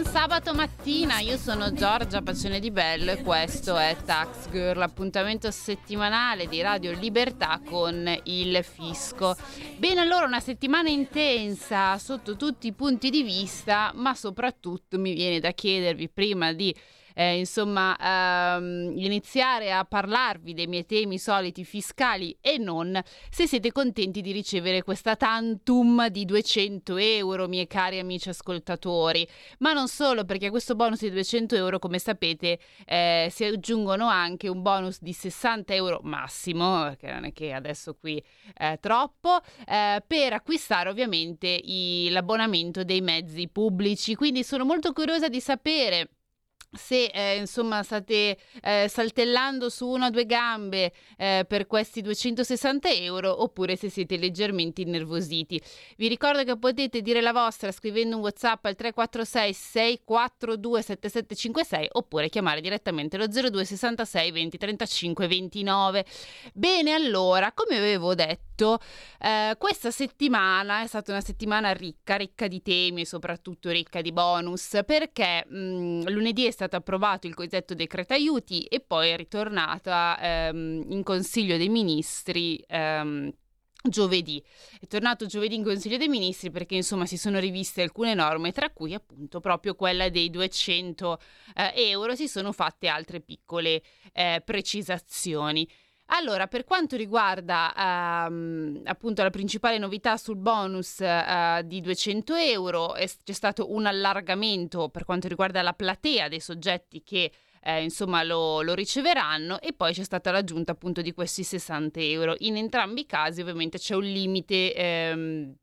Buon sabato mattina, io sono Giorgia Pacione di Bello e questo è Tax Girl, l'appuntamento settimanale di Radio Libertà con il fisco. Bene, allora una settimana intensa sotto tutti i punti di vista, ma soprattutto mi viene da chiedervi prima di eh, insomma, ehm, iniziare a parlarvi dei miei temi soliti fiscali e non, se siete contenti di ricevere questa tantum di 200 euro, miei cari amici ascoltatori. Ma non solo, perché a questo bonus di 200 euro, come sapete, eh, si aggiungono anche un bonus di 60 euro massimo, che non è che adesso qui è troppo, eh, per acquistare ovviamente i, l'abbonamento dei mezzi pubblici. Quindi sono molto curiosa di sapere se eh, insomma state eh, saltellando su una o due gambe eh, per questi 260 euro oppure se siete leggermente innervositi. Vi ricordo che potete dire la vostra scrivendo un WhatsApp al 346 642 7756 oppure chiamare direttamente lo 02 66 20 35 29. Bene, allora, come avevo detto. Eh, questa settimana è stata una settimana ricca, ricca di temi e soprattutto ricca di bonus, perché mh, mm, lunedì è stato approvato il cosiddetto decreto aiuti e poi è ritornata ehm, in Consiglio dei Ministri. Ehm, giovedì. È tornato giovedì in Consiglio dei Ministri perché insomma si sono riviste alcune norme, tra cui appunto proprio quella dei 200 eh, euro, si sono fatte altre piccole eh, precisazioni. Allora, per quanto riguarda ehm, appunto la principale novità sul bonus eh, di 200 euro, è, c'è stato un allargamento per quanto riguarda la platea dei soggetti che eh, insomma lo, lo, riceveranno e poi c'è stata l'aggiunta appunto di questi 60 euro. In entrambi i casi ovviamente c'è un limite ehm,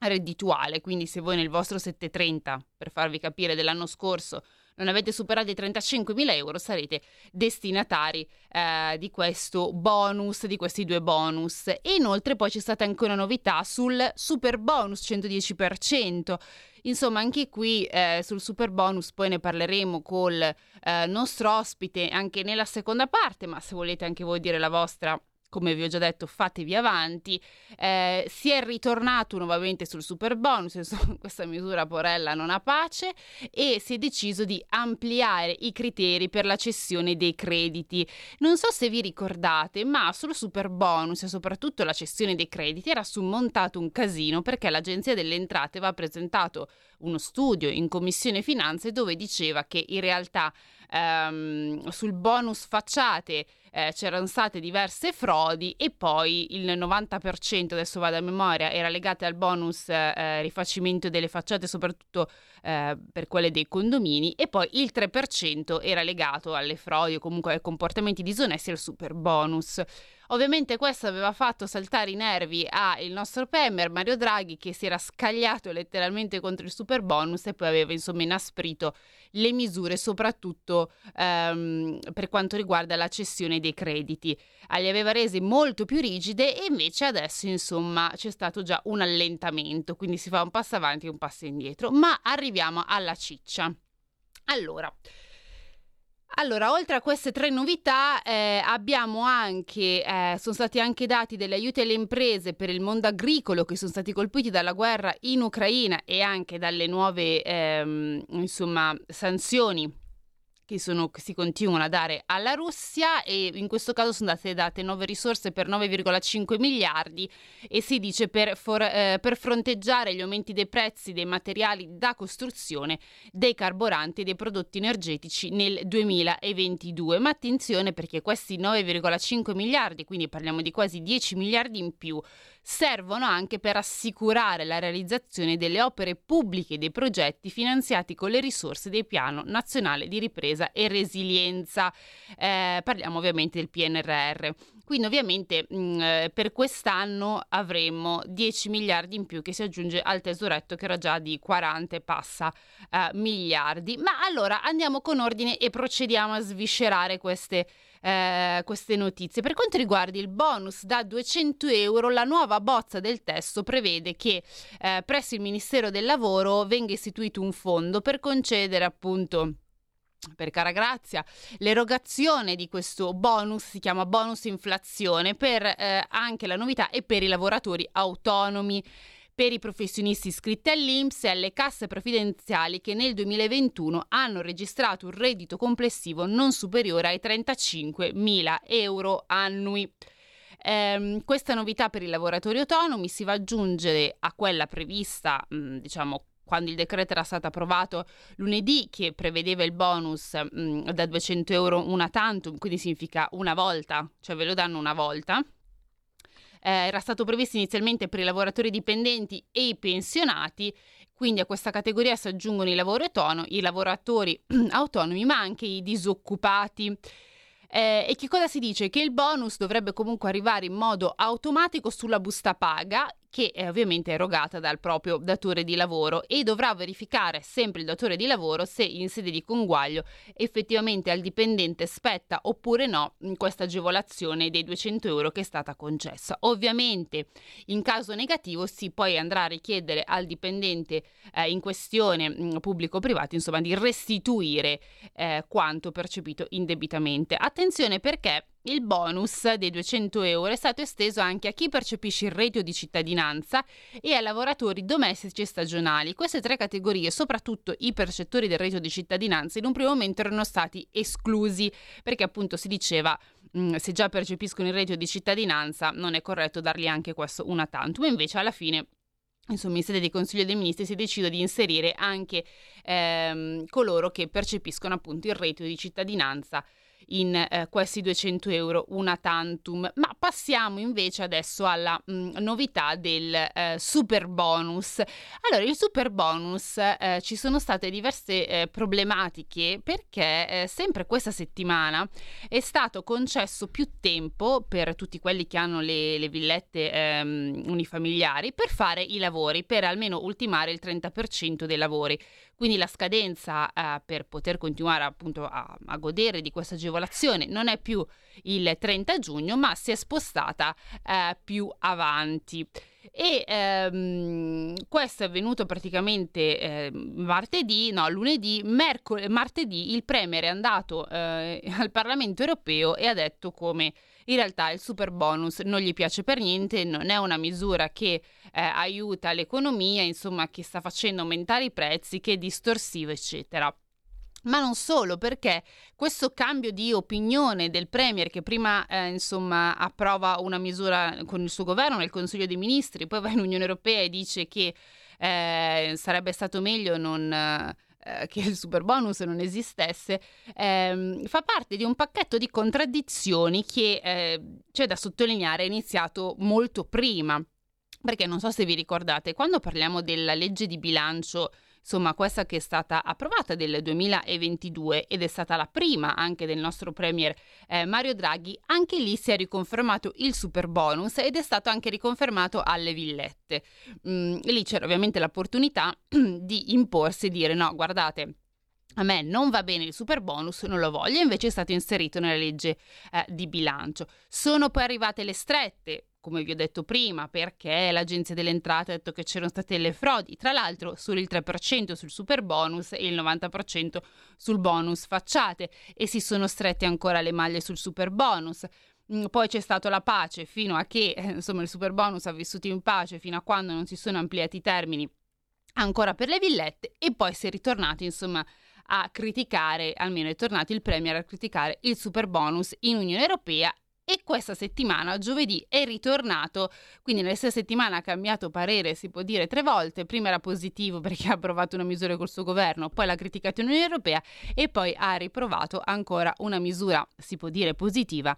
reddituale, quindi se voi nel vostro 730, per farvi capire, dell'anno scorso non avete superato i 35.000 euro sarete destinatari eh, di questo bonus, di questi due bonus. E inoltre poi c'è stata anche una novità sul super bonus 110%. Insomma, anche qui eh, sul super bonus poi ne parleremo col eh, nostro ospite anche nella seconda parte, ma se volete anche voi dire la vostra come vi ho già detto, fatevi avanti. Eh, si è ritornato nuovamente sul super bonus, insomma, questa misura Porella non ha pace, e si è deciso di ampliare i criteri per la cessione dei crediti. Non so se vi ricordate, ma sul super bonus e soprattutto la cessione dei crediti era summontato un casino perché l'Agenzia delle Entrate aveva presentato uno studio in Commissione Finanze dove diceva che in realtà ehm, sul bonus facciate eh, c'erano state diverse frodi e poi il 90%, adesso vado a memoria, era legato al bonus eh, rifacimento delle facciate, soprattutto eh, per quelle dei condomini, e poi il 3% era legato alle frodi o comunque ai comportamenti disonesti al super bonus. Ovviamente questo aveva fatto saltare i nervi al nostro Premier Mario Draghi che si era scagliato letteralmente contro il super bonus e poi aveva insomma inasprito le misure soprattutto ehm, per quanto riguarda la cessione dei crediti. Ah, li aveva resi molto più rigide e invece adesso insomma c'è stato già un allentamento, quindi si fa un passo avanti e un passo indietro. Ma arriviamo alla ciccia. Allora, allora, oltre a queste tre novità, eh, abbiamo anche, eh, sono stati anche dati degli aiuti alle imprese per il mondo agricolo che sono stati colpiti dalla guerra in Ucraina e anche dalle nuove ehm, insomma, sanzioni che, sono, si continuano a dare alla Russia e in questo caso sono state date nuove risorse per 9,5 miliardi e si dice per, for, eh, per, fronteggiare gli aumenti dei prezzi dei materiali da costruzione, dei carburanti e dei prodotti energetici nel 2022. Ma attenzione perché questi 9,5 miliardi, quindi parliamo di quasi 10 miliardi in più, servono anche per assicurare la realizzazione delle opere pubbliche e dei progetti finanziati con le risorse del Piano Nazionale di Ripresa e Resilienza. Eh, parliamo ovviamente del PNRR. Quindi ovviamente mh, mm, eh, per quest'anno avremo 10 miliardi in più che si aggiunge al tesoretto che era già di 40 e passa eh, miliardi. Ma allora andiamo con ordine e procediamo a sviscerare queste eh, queste notizie. Per quanto riguarda il bonus da 200 euro, la nuova bozza del testo prevede che eh, presso il Ministero del Lavoro venga istituito un fondo per concedere appunto per cara grazia, l'erogazione di questo bonus si chiama bonus inflazione per eh, anche la novità e per i lavoratori autonomi per i professionisti iscritti all'INPS e alle casse previdenziali che nel 2021 hanno registrato un reddito complessivo non superiore ai 35.000 euro annui. Eh, questa novità per i lavoratori autonomi si va ad aggiungere a quella prevista, mh, diciamo, quando il decreto era stato approvato lunedì, che prevedeva il bonus mh, da 200 euro una tantum, quindi significa una volta, cioè ve lo danno una volta. Eh, era stato previsto inizialmente per i lavoratori dipendenti e i pensionati, quindi a questa categoria si aggiungono i, autonomi, i lavoratori autonomi, ma anche i disoccupati. Eh, e che cosa si dice? Che il bonus dovrebbe comunque arrivare in modo automatico sulla busta paga che è ovviamente erogata dal proprio datore di lavoro e dovrà verificare sempre il datore di lavoro se in sede di conguaglio effettivamente al dipendente spetta oppure no questa agevolazione dei 200 euro che è stata concessa. Ovviamente in caso negativo si poi andrà a richiedere al dipendente eh, in questione pubblico o privato insomma di restituire eh, quanto percepito indebitamente. Attenzione perché il bonus dei 200 euro è stato esteso anche a chi percepisce il reddito di cittadinanza e a lavoratori domestici e stagionali. Queste tre categorie, soprattutto i percettori del reddito di cittadinanza, in un primo momento erano stati esclusi perché appunto si diceva mm, se già percepiscono il reddito di cittadinanza non è corretto dargli anche questo una tantum. Invece alla fine Insomma, in sede di Consiglio dei Ministri si è deciso di inserire anche ehm, coloro che percepiscono appunto il reddito di cittadinanza in eh, questi 200 euro una tantum. Ma passiamo invece adesso alla mh, mm, novità del eh, super bonus. Allora, il super bonus eh, ci sono state diverse eh, problematiche perché eh, sempre questa settimana è stato concesso più tempo per tutti quelli che hanno le, le villette ehm, unifamiliari per fare i lavori, per almeno ultimare il 30% dei lavori. Quindi la scadenza eh, per poter continuare appunto a, a, godere di questa agevolazione non è più il 30 giugno, ma si è spostata eh, più avanti. E ehm, questo è avvenuto praticamente eh, martedì, no, lunedì, mercoledì, martedì il Premier è andato eh, al Parlamento europeo e ha detto come in realtà il super bonus non gli piace per niente, non è una misura che eh, aiuta l'economia, insomma, che sta facendo aumentare i prezzi, che è distorsivo, eccetera. Ma non solo, perché questo cambio di opinione del Premier, che prima eh, insomma approva una misura con il suo governo nel Consiglio dei Ministri, poi va in Unione Europea e dice che eh, sarebbe stato meglio non, eh, che il super bonus non esistesse, ehm, fa parte di un pacchetto di contraddizioni che eh, c'è da sottolineare è iniziato molto prima. Perché non so se vi ricordate, quando parliamo della legge di bilancio Insomma, questa che è stata approvata del 2022 ed è stata la prima anche del nostro premier eh, Mario Draghi, anche lì si è riconfermato il super bonus ed è stato anche riconfermato alle villette. Mm, lì c'era ovviamente l'opportunità di imporsi e dire no, guardate, a me non va bene il super bonus, non lo voglio, invece è stato inserito nella legge eh, di bilancio. Sono poi arrivate le strette, come vi ho detto prima, perché l'Agenzia delle Entrate ha detto che c'erano state le frodi, tra l'altro solo il 3% sul super bonus e il 90% sul bonus facciate e si sono strette ancora le maglie sul super bonus. Mm, poi c'è stata la pace fino a che eh, insomma il super bonus ha vissuto in pace fino a quando non si sono ampliati i termini ancora per le villette e poi si è ritornato insomma a criticare, almeno è tornato il Premier a criticare il super bonus in Unione Europea e questa settimana, giovedì, è ritornato, quindi nella stessa settimana ha cambiato parere, si può dire, tre volte. Prima era positivo perché ha approvato una misura col suo governo, poi l'ha criticato in Unione Europea e poi ha riprovato ancora una misura, si può dire, positiva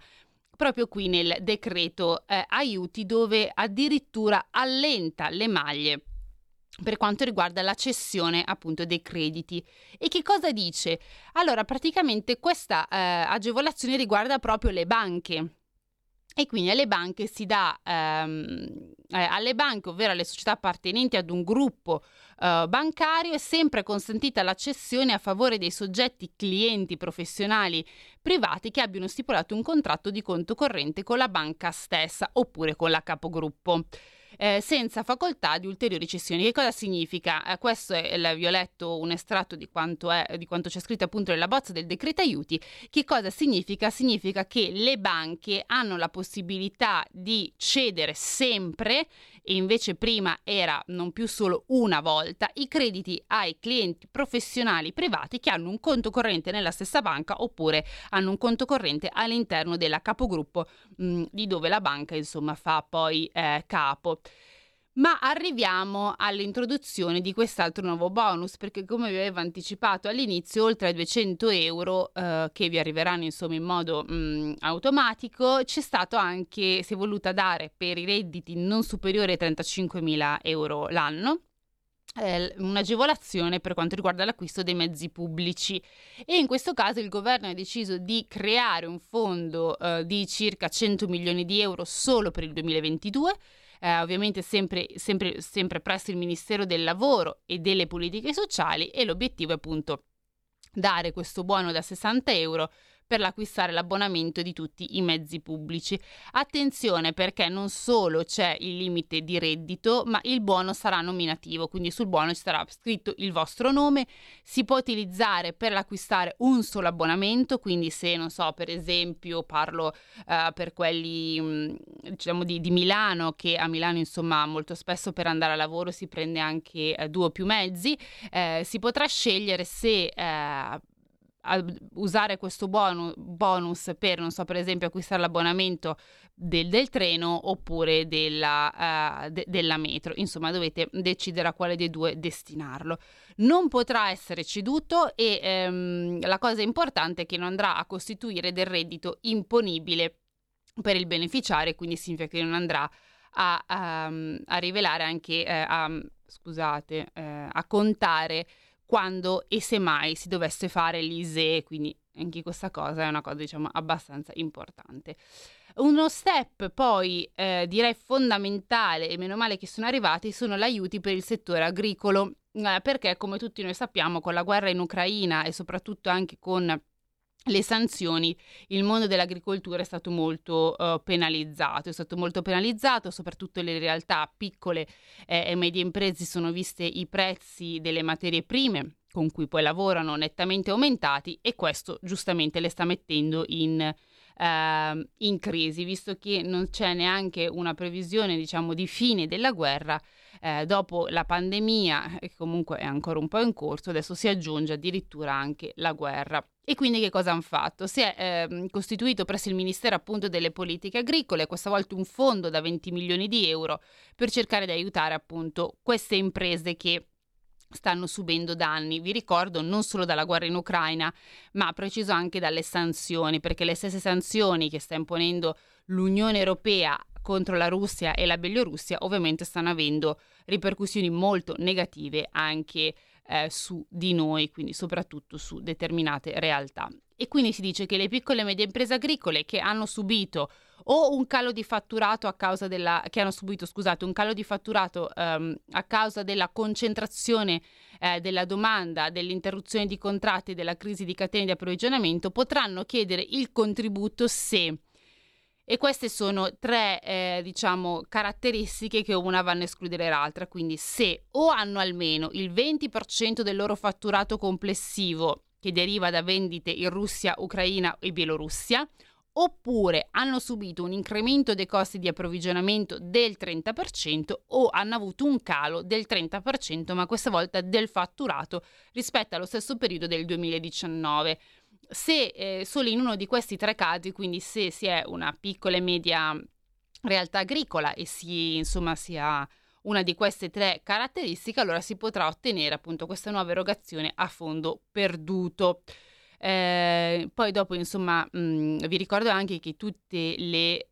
proprio qui nel decreto eh, aiuti dove addirittura allenta le maglie per quanto riguarda la cessione appunto dei crediti. E che cosa dice? Allora, praticamente questa eh, agevolazione riguarda proprio le banche. E quindi alle banche si dà, ehm, eh, alle banche, ovvero alle società appartenenti ad un gruppo eh, bancario, è sempre consentita la cessione a favore dei soggetti clienti professionali privati che abbiano stipulato un contratto di conto corrente con la banca stessa oppure con la capogruppo. Eh, senza facoltà di ulteriori cessioni. Che cosa significa? Eh, questo è, vi ho letto un estratto di quanto, è, di quanto c'è scritto appunto nella bozza del decreto aiuti. Che cosa significa? Significa che le banche hanno la possibilità di cedere sempre e invece prima era non più solo una volta i crediti ai clienti professionali privati che hanno un conto corrente nella stessa banca oppure hanno un conto corrente all'interno della capogruppo mh, di dove la banca insomma fa poi eh, capo. Ma arriviamo all'introduzione di quest'altro nuovo bonus, perché come vi avevo anticipato all'inizio, oltre ai 200 euro eh, che vi arriveranno insomma in modo mh, mm, automatico, c'è stato anche, si è voluta dare per i redditi non superiori ai 35.000 euro l'anno, eh, un'agevolazione per quanto riguarda l'acquisto dei mezzi pubblici. E in questo caso il governo ha deciso di creare un fondo eh, di circa 100 milioni di euro solo per il 2022 eh, ovviamente sempre, sempre, sempre presso il Ministero del Lavoro e delle Politiche Sociali e l'obiettivo è appunto dare questo buono da 60 euro per l'acquistare l'abbonamento di tutti i mezzi pubblici. Attenzione perché non solo c'è il limite di reddito, ma il buono sarà nominativo, quindi sul buono ci sarà scritto il vostro nome, si può utilizzare per l'acquistare un solo abbonamento, quindi se non so, per esempio, parlo uh, per quelli mm, diciamo di, di, Milano, che a Milano insomma molto spesso per andare a lavoro si prende anche uh, due o più mezzi, eh, si potrà scegliere se usare questo bonus, bonus per, non so, per esempio acquistare l'abbonamento del, del treno oppure della, uh, de, della metro. Insomma, dovete decidere a quale dei due destinarlo. Non potrà essere ceduto e ehm, la cosa importante è che non andrà a costituire del reddito imponibile per il beneficiario, quindi significa che non andrà a, a, a rivelare anche, eh, a, scusate, eh, a contare quando e se mai si dovesse fare l'ISE, quindi anche questa cosa è una cosa diciamo abbastanza importante. Uno step poi eh, direi fondamentale e meno male che sono arrivati sono gli aiuti per il settore agricolo eh, perché come tutti noi sappiamo con la guerra in Ucraina e soprattutto anche con le sanzioni, il mondo dell'agricoltura è stato molto uh, penalizzato, è stato molto penalizzato, soprattutto le realtà piccole eh, e medie imprese sono viste i prezzi delle materie prime con cui poi lavorano nettamente aumentati e questo giustamente le sta mettendo in, uh, in crisi, visto che non c'è neanche una previsione diciamo di fine della guerra eh, dopo la pandemia, che comunque è ancora un po' in corso, adesso si aggiunge addirittura anche la guerra. E quindi che cosa hanno fatto? Si è eh, costituito presso il Ministero appunto delle politiche agricole, questa volta un fondo da 20 milioni di euro per cercare di aiutare appunto queste imprese che stanno subendo danni, vi ricordo, non solo dalla guerra in Ucraina, ma preciso anche dalle sanzioni, perché le stesse sanzioni che sta imponendo l'Unione Europea contro la Russia e la Bielorussia ovviamente stanno avendo ripercussioni molto negative anche eh, su di noi, quindi soprattutto su determinate realtà. E quindi si dice che le piccole e medie imprese agricole che hanno subito o un calo di fatturato a causa della subito, scusate, di fatturato um, a causa della concentrazione eh, della domanda, dell'interruzione di contratti e della crisi di catene di approvvigionamento potranno chiedere il contributo se e queste sono tre, eh, diciamo, caratteristiche che una vanno a escludere l'altra. Quindi se o hanno almeno il 20% del loro fatturato complessivo che deriva da vendite in Russia, Ucraina e Bielorussia, oppure hanno subito un incremento dei costi di approvvigionamento del 30% o hanno avuto un calo del 30%, ma questa volta del fatturato rispetto allo stesso periodo del 2019 se eh, solo in uno di questi tre casi, quindi se si è una piccola e media realtà agricola e si, insomma, si ha una di queste tre caratteristiche, allora si potrà ottenere appunto questa nuova erogazione a fondo perduto. Eh, poi dopo, insomma, mh, mm, vi ricordo anche che tutti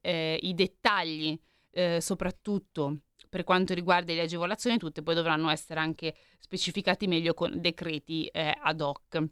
eh, i dettagli, eh, soprattutto per quanto riguarda le agevolazioni, tutte poi dovranno essere anche specificati meglio con decreti eh, ad hoc.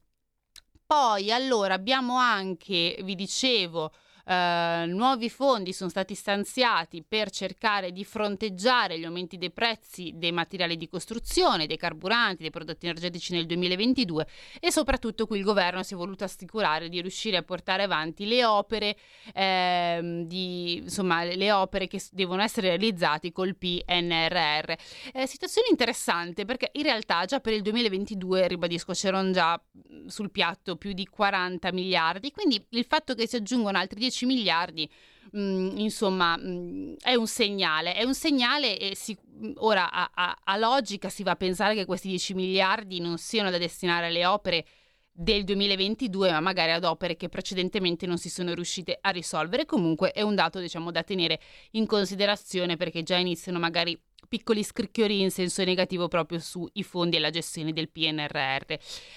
Poi allora abbiamo anche, vi dicevo, eh, nuovi fondi sono stati stanziati per cercare di fronteggiare gli aumenti dei prezzi dei materiali di costruzione, dei carburanti, dei prodotti energetici nel 2022 e soprattutto qui il governo si è voluto assicurare di riuscire a portare avanti le opere, eh, di, insomma, le opere che devono essere realizzate col PNRR. Eh, situazione interessante perché in realtà già per il 2022, ribadisco, c'erano già sul piatto più di 40 miliardi, quindi il fatto che si aggiungono altri 10 10 miliardi, mm, insomma, mm, è un segnale, è un segnale e si, ora a, a, a logica si va a pensare che questi 10 miliardi non siano da destinare alle opere del 2022, ma magari ad opere che precedentemente non si sono riuscite a risolvere. Comunque è un dato, diciamo, da tenere in considerazione perché già iniziano magari piccoli scricchioli in senso negativo proprio sui fondi e la gestione del PNRR.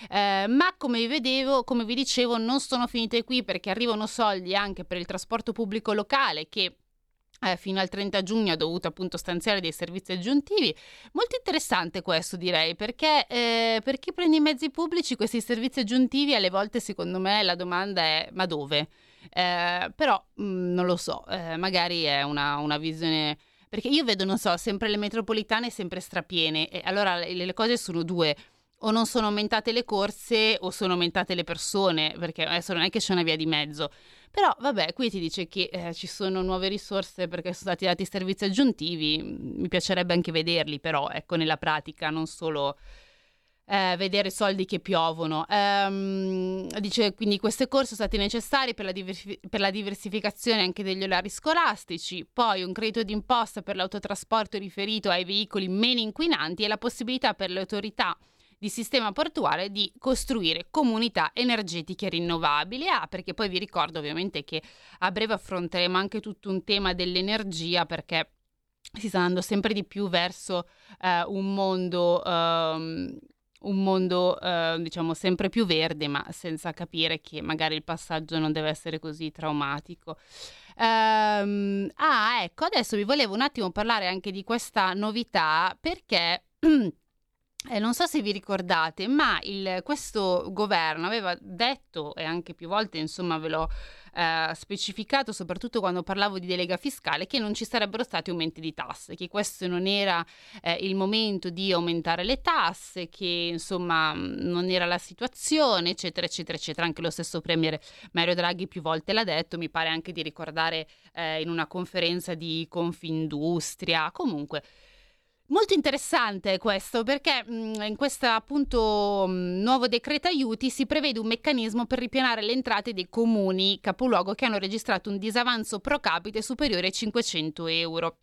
Eh, ma come vedevo, come vi dicevo, non sono finite qui perché arrivano soldi anche per il trasporto pubblico locale che eh, fino al 30 giugno ha dovuto appunto stanziare dei servizi aggiuntivi. Molto interessante questo direi perché eh, per chi prende i mezzi pubblici questi servizi aggiuntivi alle volte secondo me la domanda è ma dove? Eh, però mh, mm, non lo so, eh, magari è una, una visione perché io vedo, non so, sempre le metropolitane sempre strapiene. E allora le, le cose sono due o non sono aumentate le corse o sono aumentate le persone, perché adesso non è che c'è una via di mezzo. Però vabbè, qui ti dice che eh, ci sono nuove risorse perché sono stati dati servizi aggiuntivi, mi piacerebbe anche vederli, però ecco nella pratica, non solo eh, vedere soldi che piovono. Um, dice quindi queste corse sono state necessarie per la, diversi- per la, diversificazione anche degli orari scolastici, poi un credito d'imposta per l'autotrasporto riferito ai veicoli meno inquinanti e la possibilità per le autorità di sistema portuale di costruire comunità energetiche rinnovabili. Ah, perché poi vi ricordo ovviamente che a breve affronteremo anche tutto un tema dell'energia perché si sta andando sempre di più verso eh, un mondo um, un mondo eh, diciamo sempre più verde, ma senza capire che magari il passaggio non deve essere così traumatico. Um, ah, ecco, adesso vi volevo un attimo parlare anche di questa novità perché Eh, non so se vi ricordate, ma il, questo governo aveva detto, e anche più volte insomma ve l'ho eh, specificato, soprattutto quando parlavo di delega fiscale, che non ci sarebbero stati aumenti di tasse, che questo non era eh, il momento di aumentare le tasse, che insomma non era la situazione, eccetera, eccetera, eccetera. Anche lo stesso Premier Mario Draghi più volte l'ha detto, mi pare anche di ricordare eh, in una conferenza di Confindustria. Comunque. Molto interessante questo perché mh, in questo appunto mh, nuovo decreto aiuti si prevede un meccanismo per ripianare le entrate dei comuni capoluogo che hanno registrato un disavanzo pro capite superiore ai 500 euro.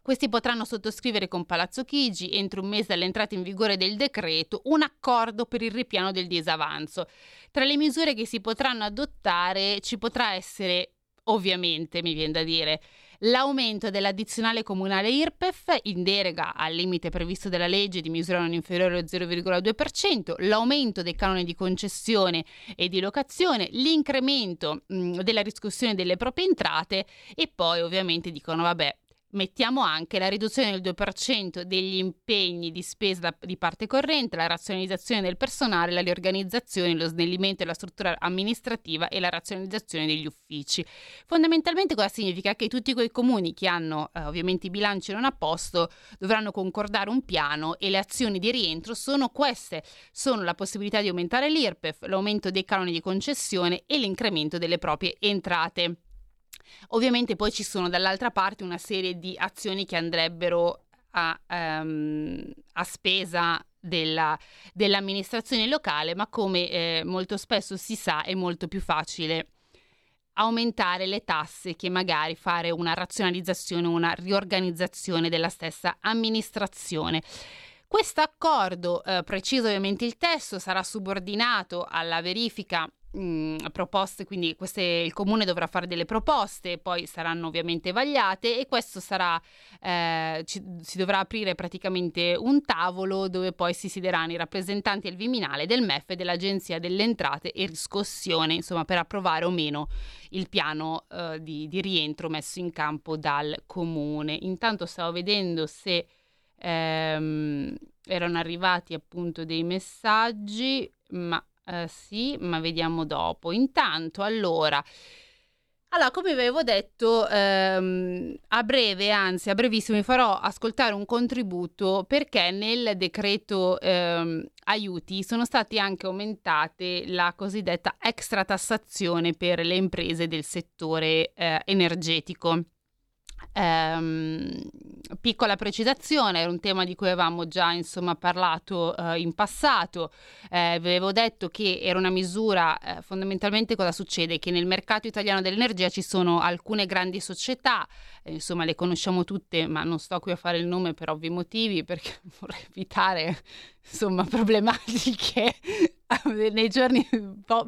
Questi potranno sottoscrivere con Palazzo Chigi, entro un mese dall'entrata in vigore del decreto, un accordo per il ripiano del disavanzo. Tra le misure che si potranno adottare ci potrà essere, ovviamente, mi viene da dire, l'aumento dell'addizionale comunale IRPEF in deroga al limite previsto dalla legge di misura non inferiore allo 0,2%, l'aumento dei canoni di concessione e di locazione, l'incremento mh, della riscossione delle proprie entrate e poi ovviamente dicono vabbè Mettiamo anche la riduzione del 2% degli impegni di spesa di parte corrente, la razionalizzazione del personale, la riorganizzazione, lo snellimento della struttura amministrativa e la razionalizzazione degli uffici. Fondamentalmente cosa significa? Che tutti quei comuni che hanno eh, ovviamente i bilanci non a posto dovranno concordare un piano e le azioni di rientro sono queste, sono la possibilità di aumentare l'IRPEF, l'aumento dei canoni di concessione e l'incremento delle proprie entrate. Ovviamente poi ci sono dall'altra parte una serie di azioni che andrebbero a, um, a spesa della, dell'amministrazione locale, ma come eh, molto spesso si sa è molto più facile aumentare le tasse che magari fare una razionalizzazione, una riorganizzazione della stessa amministrazione. Questo accordo, eh, preciso ovviamente il testo, sarà subordinato alla verifica mh, proposte, quindi queste, il comune dovrà fare delle proposte, poi saranno ovviamente vagliate e questo sarà, eh, ci, si dovrà aprire praticamente un tavolo dove poi si siederanno i rappresentanti del Viminale, del MEF e dell'Agenzia delle Entrate e Riscossione, insomma per approvare o meno il piano eh, di, di rientro messo in campo dal comune. Intanto stavo vedendo se ehm, erano arrivati appunto dei messaggi, ma Uh, sì, ma vediamo dopo. Intanto, allora, Allora, come avevo detto, ehm, a breve, anzi a brevissimo, vi farò ascoltare un contributo perché nel decreto ehm, aiuti sono stati anche aumentate la cosiddetta extra tassazione per le imprese del settore eh, energetico. Ehm, piccola precisazione, era un tema di cui avevamo già insomma, parlato eh, in passato, eh, vi avevo detto che era una misura, eh, fondamentalmente cosa succede? Che nel mercato italiano dell'energia ci sono alcune grandi società, eh, insomma le conosciamo tutte, ma non sto qui a fare il nome per ovvi motivi, perché vorrei evitare insomma problematiche nei giorni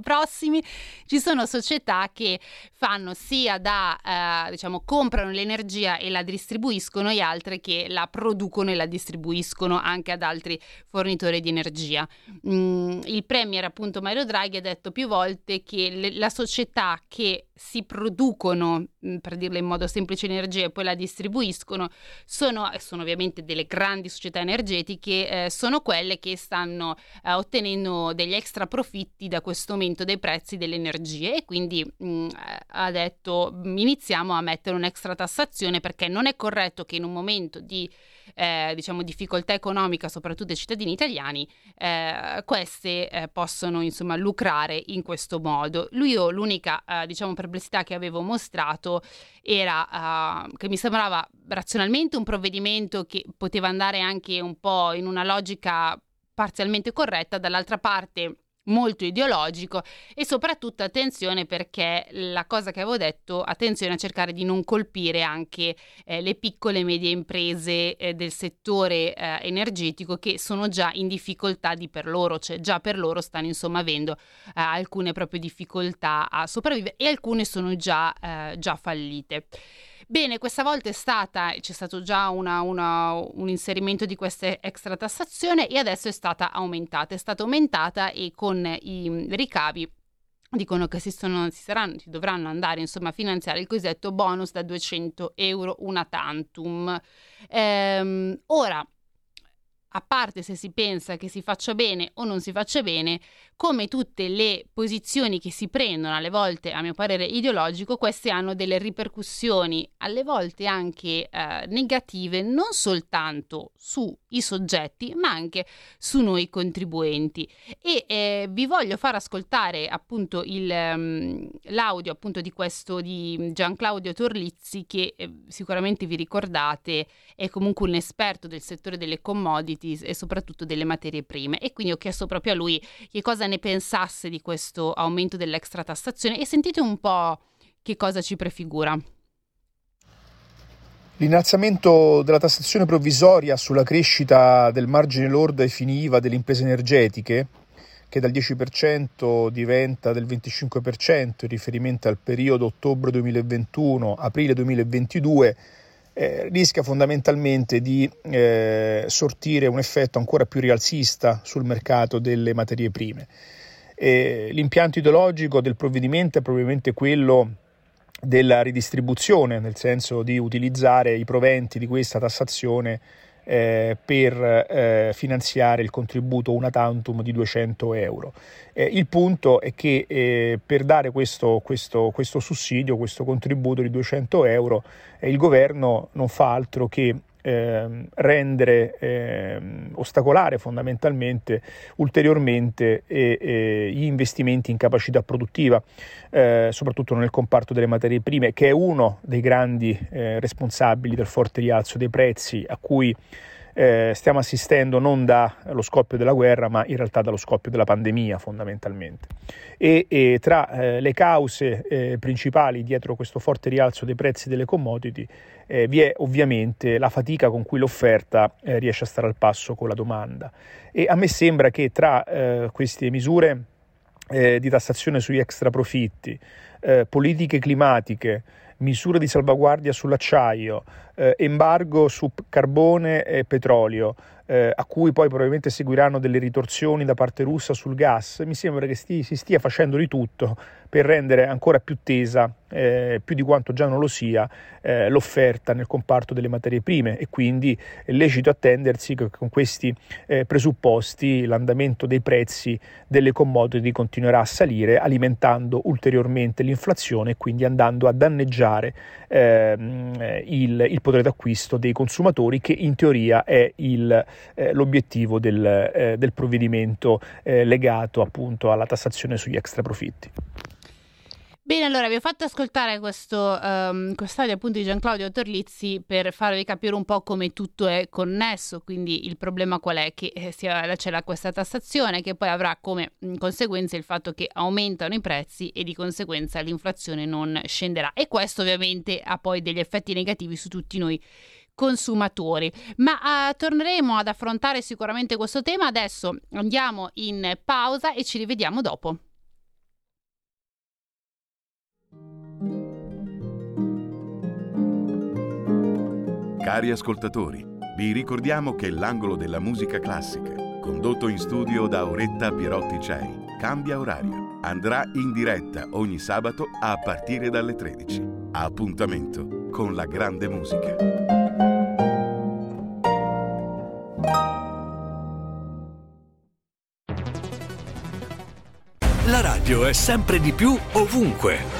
prossimi ci sono società che fanno sia da eh, diciamo comprano l'energia e la distribuiscono e altre che la producono e la distribuiscono anche ad altri fornitori di energia. Mm, il premier appunto Mario Draghi ha detto più volte che le, la società che si producono, per dirla in modo semplice, energia e poi la distribuiscono, sono, sono ovviamente delle grandi società energetiche, eh, sono quelle che stanno eh, ottenendo degli extra profitti da questo aumento dei prezzi delle energie e quindi mh, ha detto iniziamo a mettere un'extra tassazione perché non è corretto che in un momento di eh, diciamo, difficoltà economica, soprattutto dei cittadini italiani, eh, queste eh, possono insomma lucrare in questo modo. Lui l'unica eh, diciamo, perplessità che avevo mostrato era eh, che mi sembrava razionalmente un provvedimento che poteva andare anche un po' in una logica parzialmente corretta, dall'altra parte molto ideologico e soprattutto attenzione perché la cosa che avevo detto, attenzione a cercare di non colpire anche eh, le piccole e medie imprese eh, del settore eh, energetico che sono già in difficoltà di per loro, cioè già per loro stanno insomma avendo eh, alcune proprie difficoltà a sopravvivere e alcune sono già, eh, già fallite. Bene, questa volta è stata, c'è stato già una, una, un inserimento di questa extra tassazione e adesso è stata aumentata. È stata aumentata e con i ricavi dicono che si, sono, si, saranno, si dovranno andare insomma, a finanziare il cosiddetto bonus da 200 euro una tantum. Ehm, ora, a parte se si pensa che si faccia bene o non si faccia bene, come tutte le posizioni che si prendono, alle volte a mio parere ideologico, queste hanno delle ripercussioni, alle volte anche eh, negative, non soltanto sui soggetti, ma anche su noi contribuenti. E eh, vi voglio far ascoltare appunto il, um, l'audio appunto di questo di Gian Claudio Torlizzi, che eh, sicuramente vi ricordate è comunque un esperto del settore delle commodities e soprattutto delle materie prime. E quindi ho chiesto proprio a lui che cosa ne pensasse di questo aumento dell'extra tassazione e sentite un po' che cosa ci prefigura. L'innalzamento della tassazione provvisoria sulla crescita del margine lordo ai fini IVA delle imprese energetiche, che dal 10% diventa del 25% in riferimento al periodo ottobre 2021-aprile 2022, eh, rischia fondamentalmente di eh, sortire un effetto ancora più rialzista sul mercato delle materie prime. E l'impianto ideologico del provvedimento è probabilmente quello della ridistribuzione, nel senso di utilizzare i proventi di questa tassazione eh, per eh, finanziare il contributo una tantum di 200 euro. Eh, il punto è che eh, per dare questo, questo, questo, sussidio, questo contributo di 200 euro, eh, il governo non fa altro che eh, rendere, eh, ostacolare fondamentalmente ulteriormente eh, eh, gli investimenti in capacità produttiva, eh, soprattutto nel comparto delle materie prime, che è uno dei grandi eh, responsabili del forte rialzo dei prezzi a cui eh, stiamo assistendo non dallo scoppio della guerra, ma in realtà dallo scoppio della pandemia fondamentalmente. E, e tra eh, le cause eh, principali dietro questo forte rialzo dei prezzi delle commodity eh, vi è ovviamente la fatica con cui l'offerta eh, riesce a stare al passo con la domanda. E a me sembra che tra eh, queste misure di tassazione sugli extra profitti, politiche climatiche, misure di salvaguardia sull'acciaio, eh, embargo su carbone e petrolio, eh, a cui poi probabilmente seguiranno delle ritorsioni da parte russa sul gas, mi sembra che sti, si stia facendo di tutto per rendere ancora più tesa, eh, più di quanto già non lo sia, eh, l'offerta nel comparto delle materie prime e quindi è lecito attendersi che con questi eh, presupposti l'andamento dei prezzi delle commodity continuerà a salire alimentando ulteriormente l'inflazione e quindi andando a danneggiare ehm, il, il potere d'acquisto dei consumatori che in teoria è il, eh, l'obiettivo del, eh, del provvedimento eh, legato appunto alla tassazione sugli extra profitti. Bene, allora vi ho fatto ascoltare questo um, quest'audio appunto di Gian Claudio Torlizzi per farvi capire un po' come tutto è connesso, quindi il problema qual è? Che eh, c'è questa tassazione che poi avrà come conseguenza il fatto che aumentano i prezzi e di conseguenza l'inflazione non scenderà e questo ovviamente ha poi degli effetti negativi su tutti noi consumatori. Ma uh, torneremo ad affrontare sicuramente questo tema. Adesso andiamo in pausa e ci rivediamo dopo. Cari ascoltatori, vi ricordiamo che l'angolo della musica classica, condotto in studio da Auretta Pierotti Cei, cambia orario. Andrà in diretta ogni sabato a partire dalle 13. Appuntamento con la grande musica. La radio è sempre di più ovunque.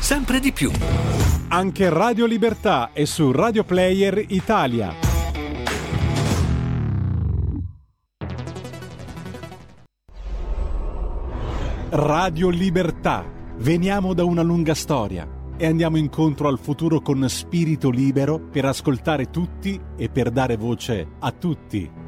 sempre di più. Anche Radio Libertà è su Radio Player Italia. Radio Libertà. Veniamo da una lunga storia e andiamo incontro al futuro con spirito libero per ascoltare tutti e per dare voce a tutti.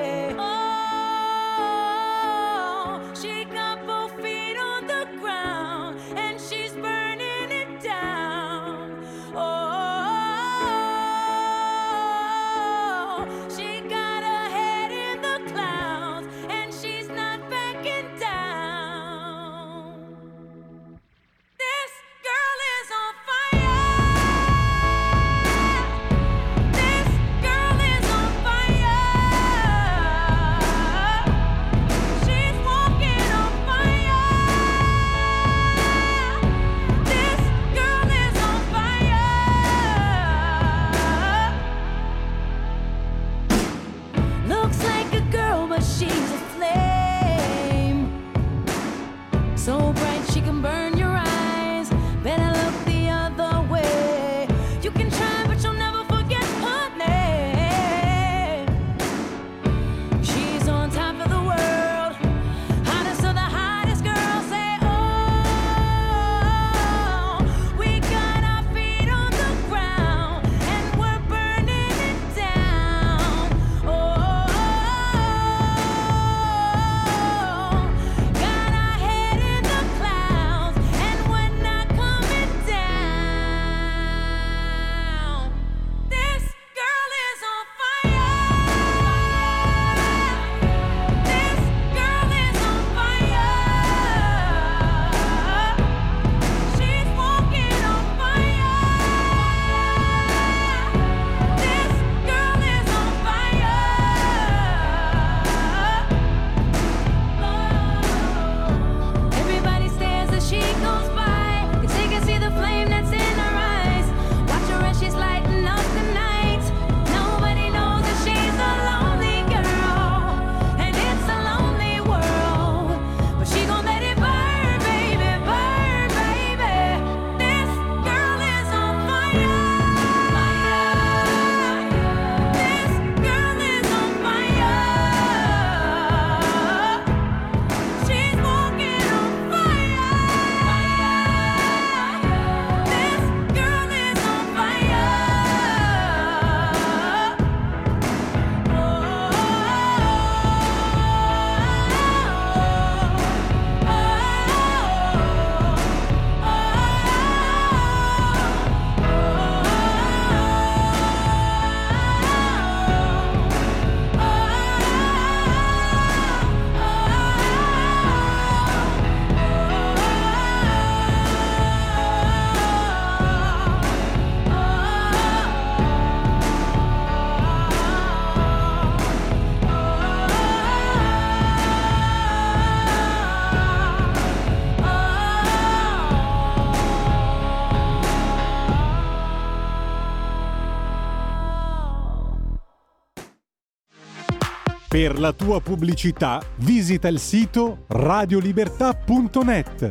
Per la tua pubblicità visita il sito radiolibertà.net.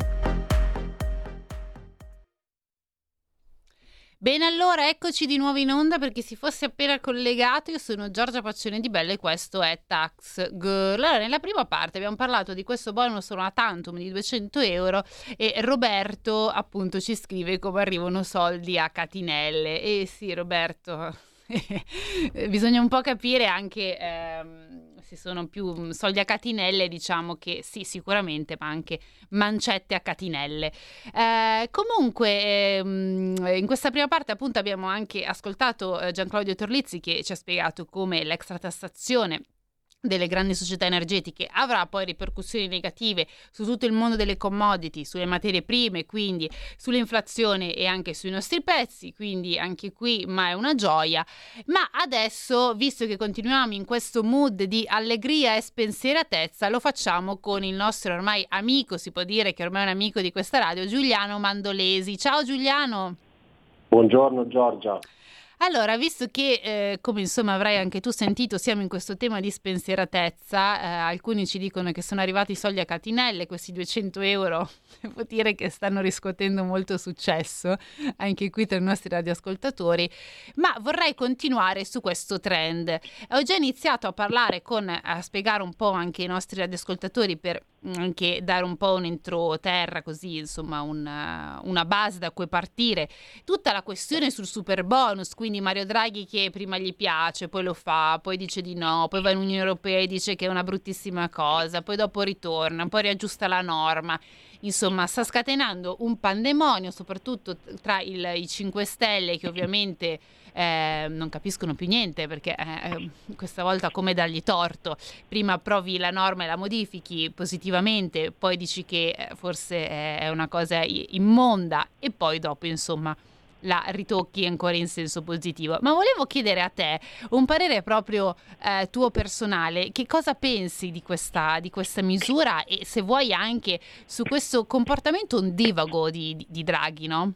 Bene, allora eccoci di nuovo in onda per chi si fosse appena collegato. Io sono Giorgia Paccione di Bella e questo è Tax Girl. Allora, nella prima parte abbiamo parlato di questo bonus una tantum di 200 euro e Roberto appunto ci scrive come arrivano soldi a catinelle. E sì, Roberto, bisogna un po' capire anche ehm, se sono più mm, soldi a catinelle, diciamo che sì, sicuramente, ma anche mancette a catinelle. Eh, comunque, ehm, in questa prima parte, appunto, abbiamo anche ascoltato eh, Gianclaudio Torlizzi che ci ha spiegato come l'extra tassazione delle grandi società energetiche avrà poi ripercussioni negative su tutto il mondo delle commodity, sulle materie prime, quindi sull'inflazione e anche sui nostri prezzi, quindi anche qui ma è una gioia. Ma adesso, visto che continuiamo in questo mood di allegria e spensieratezza, lo facciamo con il nostro ormai amico, si può dire che ormai è un amico di questa radio, Giuliano Mandolesi. Ciao Giuliano! Buongiorno Giorgia. Allora, visto che, eh, come insomma avrai anche tu sentito, siamo in questo tema di spensieratezza, eh, alcuni ci dicono che sono arrivati i soldi a catinelle, questi 200 euro, devo dire che stanno riscuotendo molto successo anche qui tra i nostri radioascoltatori, ma vorrei continuare su questo trend. Ho già iniziato a parlare con, a spiegare un po' anche ai nostri radioascoltatori per anche dare un po' un entroterra, così insomma una, una base da cui partire. Tutta la questione sul super bonus, quindi Mario Draghi che prima gli piace, poi lo fa, poi dice di no, poi va in Unione Europea e dice che è una bruttissima cosa, poi dopo ritorna, poi riaggiusta la norma. Insomma, sta scatenando un pandemonio, soprattutto tra il, i 5 Stelle che ovviamente eh, non capiscono più niente perché eh, questa volta come dargli torto. Prima approvi la norma e la modifichi positivamente, poi dici che eh, forse è una cosa immonda e poi dopo insomma la ritocchi ancora in senso positivo. Ma volevo chiedere a te un parere proprio eh, tuo personale, che cosa pensi di questa, di questa, misura e se vuoi anche su questo comportamento ondivago di, di, di Draghi, no?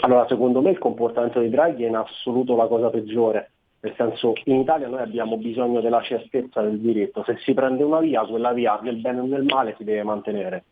Allora, secondo me il comportamento di Draghi è in assoluto la cosa peggiore, nel senso in Italia noi abbiamo bisogno della certezza del diritto, se si prende una via, quella via nel bene o nel male si deve mantenere.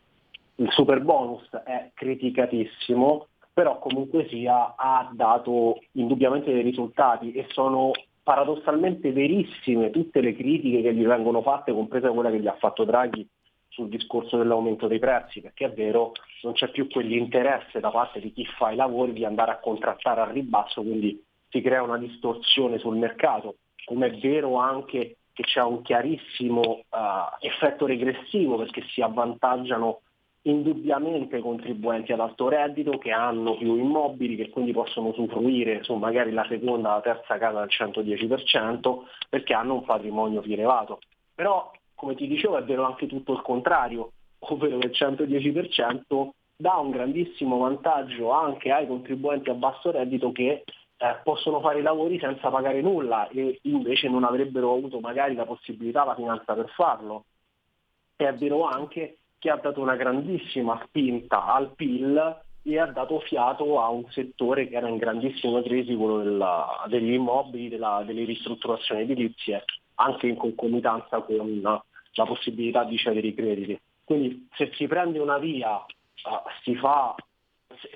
Il super bonus è criticatissimo, però comunque sia ha dato indubbiamente dei risultati e sono paradossalmente verissime tutte le critiche che gli vengono fatte, compresa quella che gli ha fatto Draghi sul discorso dell'aumento dei prezzi, perché è vero, non c'è più quell'interesse da parte di chi fa i lavori di andare a contrattare al ribasso, quindi si crea una distorsione sul mercato, come è vero anche che c'è un chiarissimo uh, effetto regressivo perché si avvantaggiano indubbiamente i contribuenti ad alto reddito che hanno più immobili, che quindi possono usufruire su magari la seconda o la terza casa al 110% perché hanno un patrimonio più elevato. Però come ti dicevo è vero anche tutto il contrario, ovvero che il 110% dà un grandissimo vantaggio anche ai contribuenti a basso reddito che eh, possono fare i lavori senza pagare nulla e invece non avrebbero avuto magari la possibilità, la finanza per farlo. E è vero anche che ha dato una grandissima spinta al PIL e ha dato fiato a un settore che era in grandissima crisi, quello della, degli immobili, della, delle ristrutturazioni edilizie, anche in concomitanza con la possibilità di cedere i crediti. Quindi se si prende una via, uh, si, fa,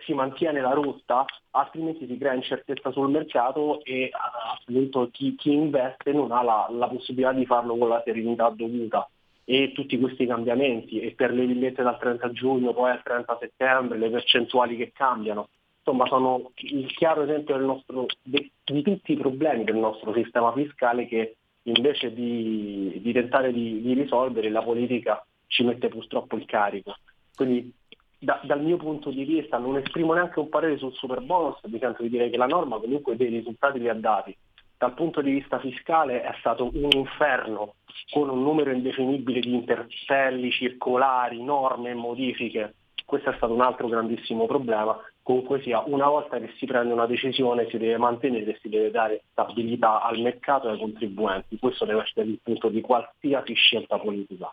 si mantiene la rotta, altrimenti si crea incertezza sul mercato e uh, appunto chi, chi, investe non ha la, la possibilità di farlo con la serenità dovuta e tutti questi cambiamenti e per le villette dal 30 giugno poi al 30 settembre le percentuali che cambiano insomma sono il chiaro esempio nostro, di, di, tutti i problemi del nostro sistema fiscale che invece di, di tentare di, di, risolvere la politica ci mette purtroppo il carico quindi da, dal mio punto di vista non esprimo neanche un parere sul super bonus mi sento di dire che la norma comunque dei risultati li ha dati dal punto di vista fiscale è stato un inferno con un numero indefinibile di interpelli, circolari, norme e modifiche. Questo è stato un altro grandissimo problema. Comunque sia, una volta che si prende una decisione si deve mantenere e si deve dare stabilità al mercato e ai contribuenti. Questo deve essere il punto di qualsiasi scelta politica.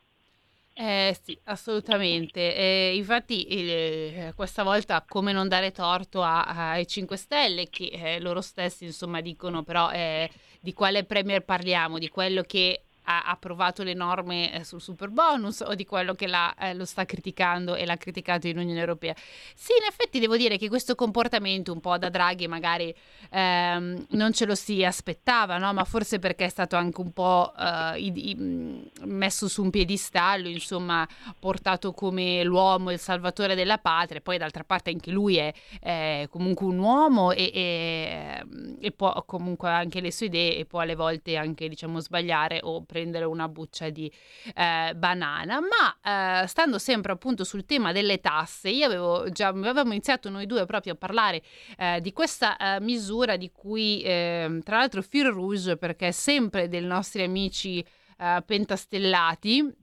Eh sì, assolutamente. Eh, infatti eh, questa volta come non dare torto ai 5 Stelle che eh, loro stessi insomma dicono però eh, di quale premier parliamo, di quello che ha approvato le norme eh, sul super bonus o di quello che l'ha, eh, lo sta criticando e l'ha criticato in Unione Europea. Sì, in effetti devo dire che questo comportamento un po' da Draghi magari ehm, non ce lo si aspettava, no? ma forse perché è stato anche un po' eh, i- i- messo su un piedistallo, insomma, portato come l'uomo, il salvatore della patria, poi d'altra parte anche lui è eh, comunque un uomo e, e- e può comunque anche le sue idee e può alle volte anche diciamo sbagliare o prendere una buccia di eh, banana, ma eh, stando sempre appunto sul tema delle tasse, io avevo già avevamo iniziato noi due proprio a parlare eh, di questa eh, misura di cui ehm, tra l'altro Fil Rouge perché è sempre dei nostri amici eh, pentastellati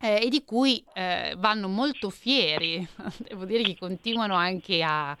eh, e di cui eh, vanno molto fieri, devo dire che continuano anche a,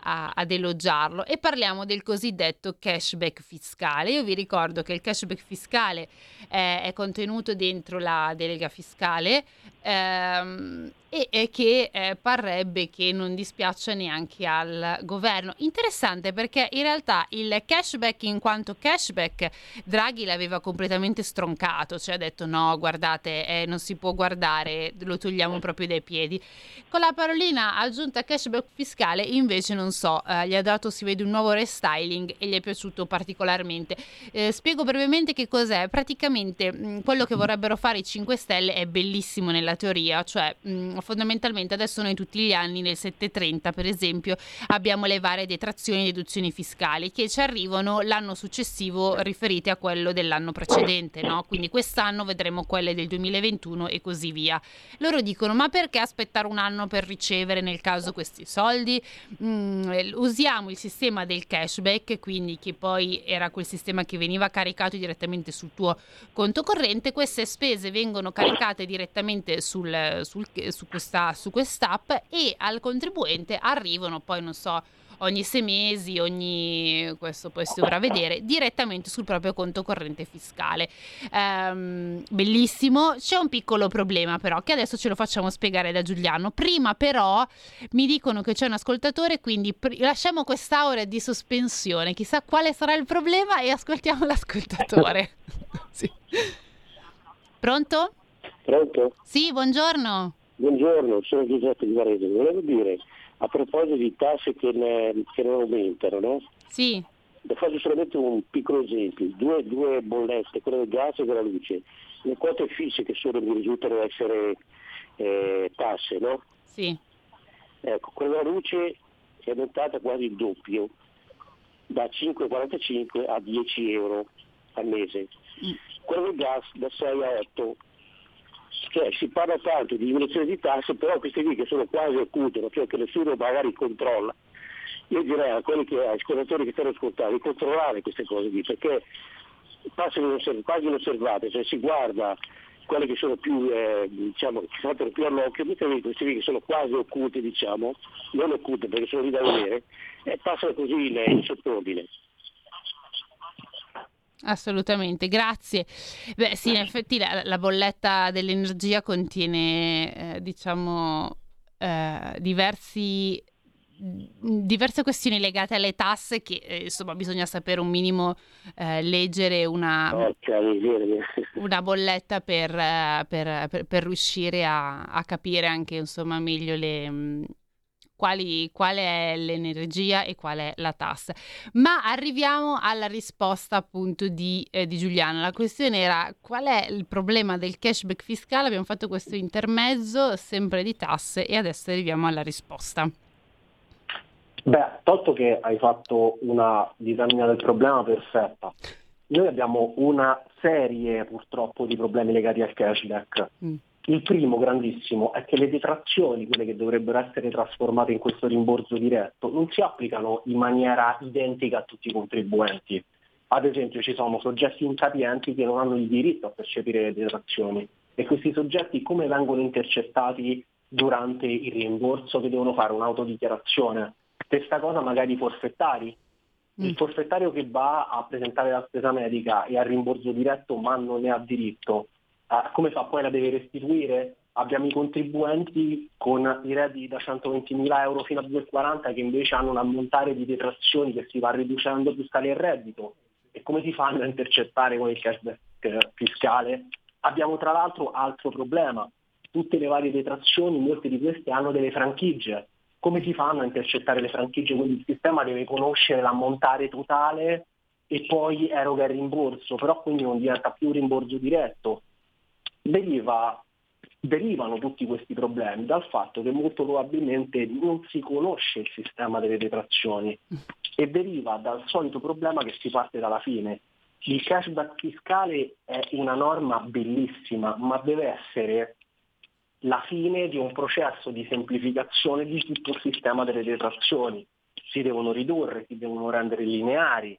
a- ad elogiarlo e parliamo del cosiddetto cashback fiscale. Io vi ricordo che il cashback fiscale eh, è contenuto dentro la delega fiscale ehm, e, e che eh, parrebbe che non dispiaccia neanche al governo. Interessante perché in realtà il cashback in quanto cashback Draghi l'aveva completamente stroncato, cioè ha detto no, guardate, eh, non si può guardare, lo togliamo proprio dai piedi. Con la parolina aggiunta cashback fiscale invece non so, eh, gli ha dato si vede un nuovo restyling e gli è piaciuto particolarmente. Eh, spiego brevemente che cos'è. Praticamente mh, quello che vorrebbero fare i 5 Stelle è bellissimo nella teoria, cioè mh, fondamentalmente adesso noi tutti gli anni nel 730 per esempio abbiamo le varie detrazioni e deduzioni fiscali che ci arrivano l'anno successivo riferite a quello dell'anno precedente, no? Quindi quest'anno vedremo quelle del 2021 e così via. Loro dicono ma perché aspettare un anno per ricevere nel caso questi soldi? Mm, usiamo il sistema del cashback, quindi che poi era quel sistema che veniva caricato direttamente sul tuo conto corrente, queste spese vengono caricate direttamente sul, sul- su, questa, su quest'app e al contribuente arrivano poi non so ogni sei mesi, ogni questo poi si dovrà vedere direttamente sul proprio conto corrente fiscale. Ehm, bellissimo, c'è un piccolo problema però che adesso ce lo facciamo spiegare da Giuliano. Prima però mi dicono che c'è un ascoltatore, quindi pr- lasciamo quest'aura di sospensione, chissà quale sarà il problema e ascoltiamo l'ascoltatore. Sì. Pronto? Pronto? Sì, buongiorno. Buongiorno, sono Giuseppe di Varese. Volevo dire, a proposito di tasse che, ne- che non aumentano, no? Sì. Le faccio solamente un piccolo esempio. Due, due bollette, quella del gas e della luce. Le quote fisse che sono mi risultano essere eh, tasse, no? Sì. Ecco, quella della luce è aumentata quasi il doppio, da 5,45 a 10 euro al mese. Quello del gas da 6 a 8. Cioè, si parla tanto di diminuzione di tasse, però queste qui che sono quasi occulte, cioè che nessuno magari controlla. Io direi a quelli che, ai ascoltatori che stanno ascoltando di controllare queste cose qui, perché passano quasi inosservate, cioè si guarda quelle che sono più, eh, diciamo, che saltano più all'occhio, mentre queste qui che sono quasi occulte, diciamo, non occulte perché sono lì da vedere, e passano così in, in sottordine. Assolutamente, grazie. Beh, sì, in effetti la, la bolletta dell'energia contiene, eh, diciamo, eh, diversi diverse questioni legate alle tasse che eh, insomma bisogna sapere un minimo eh, leggere una, miseria. una bolletta per, eh, per- per- per riuscire a, a capire anche insomma meglio le, quali, quale è l'energia e qual è la tassa. Ma arriviamo alla risposta appunto di, eh, di Giuliano. La questione era qual è il problema del cashback fiscale? Abbiamo fatto questo intermezzo sempre di tasse e adesso arriviamo alla risposta. Beh, tolto che hai fatto una disamina del problema perfetta, noi abbiamo una serie purtroppo di problemi legati al cashback. Il primo grandissimo è che le detrazioni, quelle che dovrebbero essere trasformate in questo rimborso diretto, non si applicano in maniera identica a tutti i contribuenti. Ad esempio ci sono soggetti incapienti che non hanno il diritto a percepire le detrazioni e questi soggetti come vengono intercettati durante il rimborso che devono fare un'autodichiarazione? Stessa cosa magari i forfettari. Il forfettario che va a presentare la spesa medica e al rimborso diretto ma non ne ha diritto, eh, come fa poi la deve restituire? Abbiamo i contribuenti con i redditi da 120.000 euro fino a 240 che invece hanno un ammontare di detrazioni che si va riducendo più tale il reddito. E come si fanno a intercettare con il cashback, eh, fiscale. Abbiamo tra l'altro altro problema, tutte le varie detrazioni, molte di queste hanno delle franchigie. Come si fanno a intercettare le franchigie? Quindi il sistema deve conoscere l'ammontare totale e poi eroga il rimborso, però quindi non diventa più un rimborso diretto. Deriva derivano tutti questi problemi dal fatto che molto probabilmente non si conosce il sistema delle detrazioni e deriva dal solito problema che si parte dalla fine. Il cashback fiscale è una norma bellissima, ma deve essere la fine di un processo di semplificazione di tutto il sistema delle detrazioni. Si devono ridurre, si devono rendere lineari,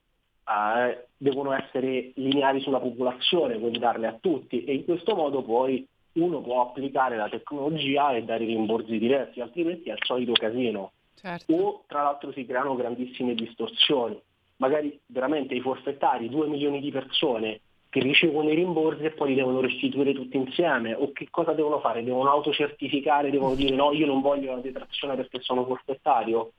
eh, devono essere lineari sulla popolazione, quindi darle a tutti e in questo modo poi uno può applicare la tecnologia e dare i rimborsi diretti, altrimenti è il solito casino. Certo. O tra l'altro si creano grandissime distorsioni. Magari veramente i forfettari, 2 milioni di persone che ricevono i rimborsi e poi li devono restituire tutti insieme. O che cosa devono fare? Devono autocertificare, devono dire no, io non voglio la detrazione perché sono forfettario.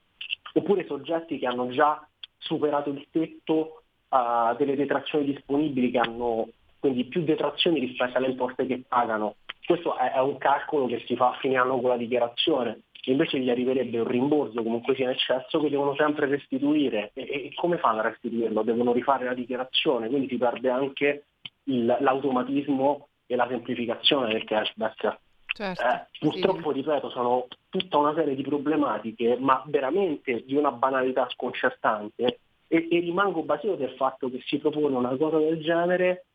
Oppure soggetti che hanno già superato il tetto uh, delle detrazioni disponibili che hanno quindi più detrazioni rispetto alle imposte che pagano. Questo è, è un calcolo che si fa a fine anno con la dichiarazione, invece gli arriverebbe un rimborso comunque sia in eccesso che devono sempre restituire. E, e come fanno a restituirlo? Devono rifare la dichiarazione, quindi si perde anche il, l'automatismo e la semplificazione del cashback. Certo, Eh, purtroppo, ripeto, sono tutta una serie di problematiche, ma veramente di una banalità sconcertante e, e rimango basito del fatto che si propone una cosa del genere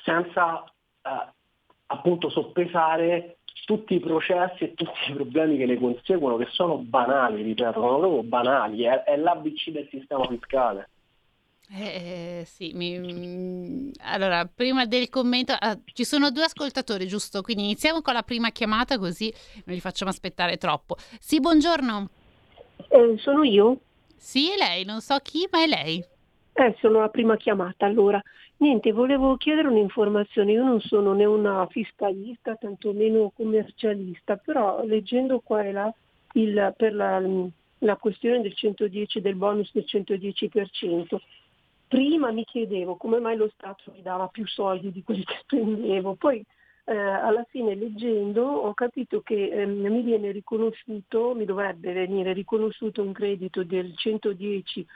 senza eh, appunto soppesare tutti i processi e tutti i problemi che ne conseguono, che sono banali, ripeto, sono proprio banali, è, è l'ABC del sistema fiscale. Eh, sì, mi- mm, allora, prima del commento, ah, ci sono due ascoltatori, giusto? Quindi iniziamo con la prima chiamata così non li facciamo aspettare troppo. Sì, buongiorno. Eh, sono io? Sì, è lei, non so chi, ma è lei. Eh, sono la prima chiamata. Allora, niente, volevo chiedere un'informazione. Io non sono né una fiscalista, tantomeno commercialista, però leggendo qua e là il- per la, la questione del 110, del bonus del 110%, prima mi chiedevo come mai lo Stato mi dava più soldi di quelli che spendevo, poi eh, alla fine leggendo ho capito che ehm, mi viene riconosciuto, mi dovrebbe venire riconosciuto un credito del 110%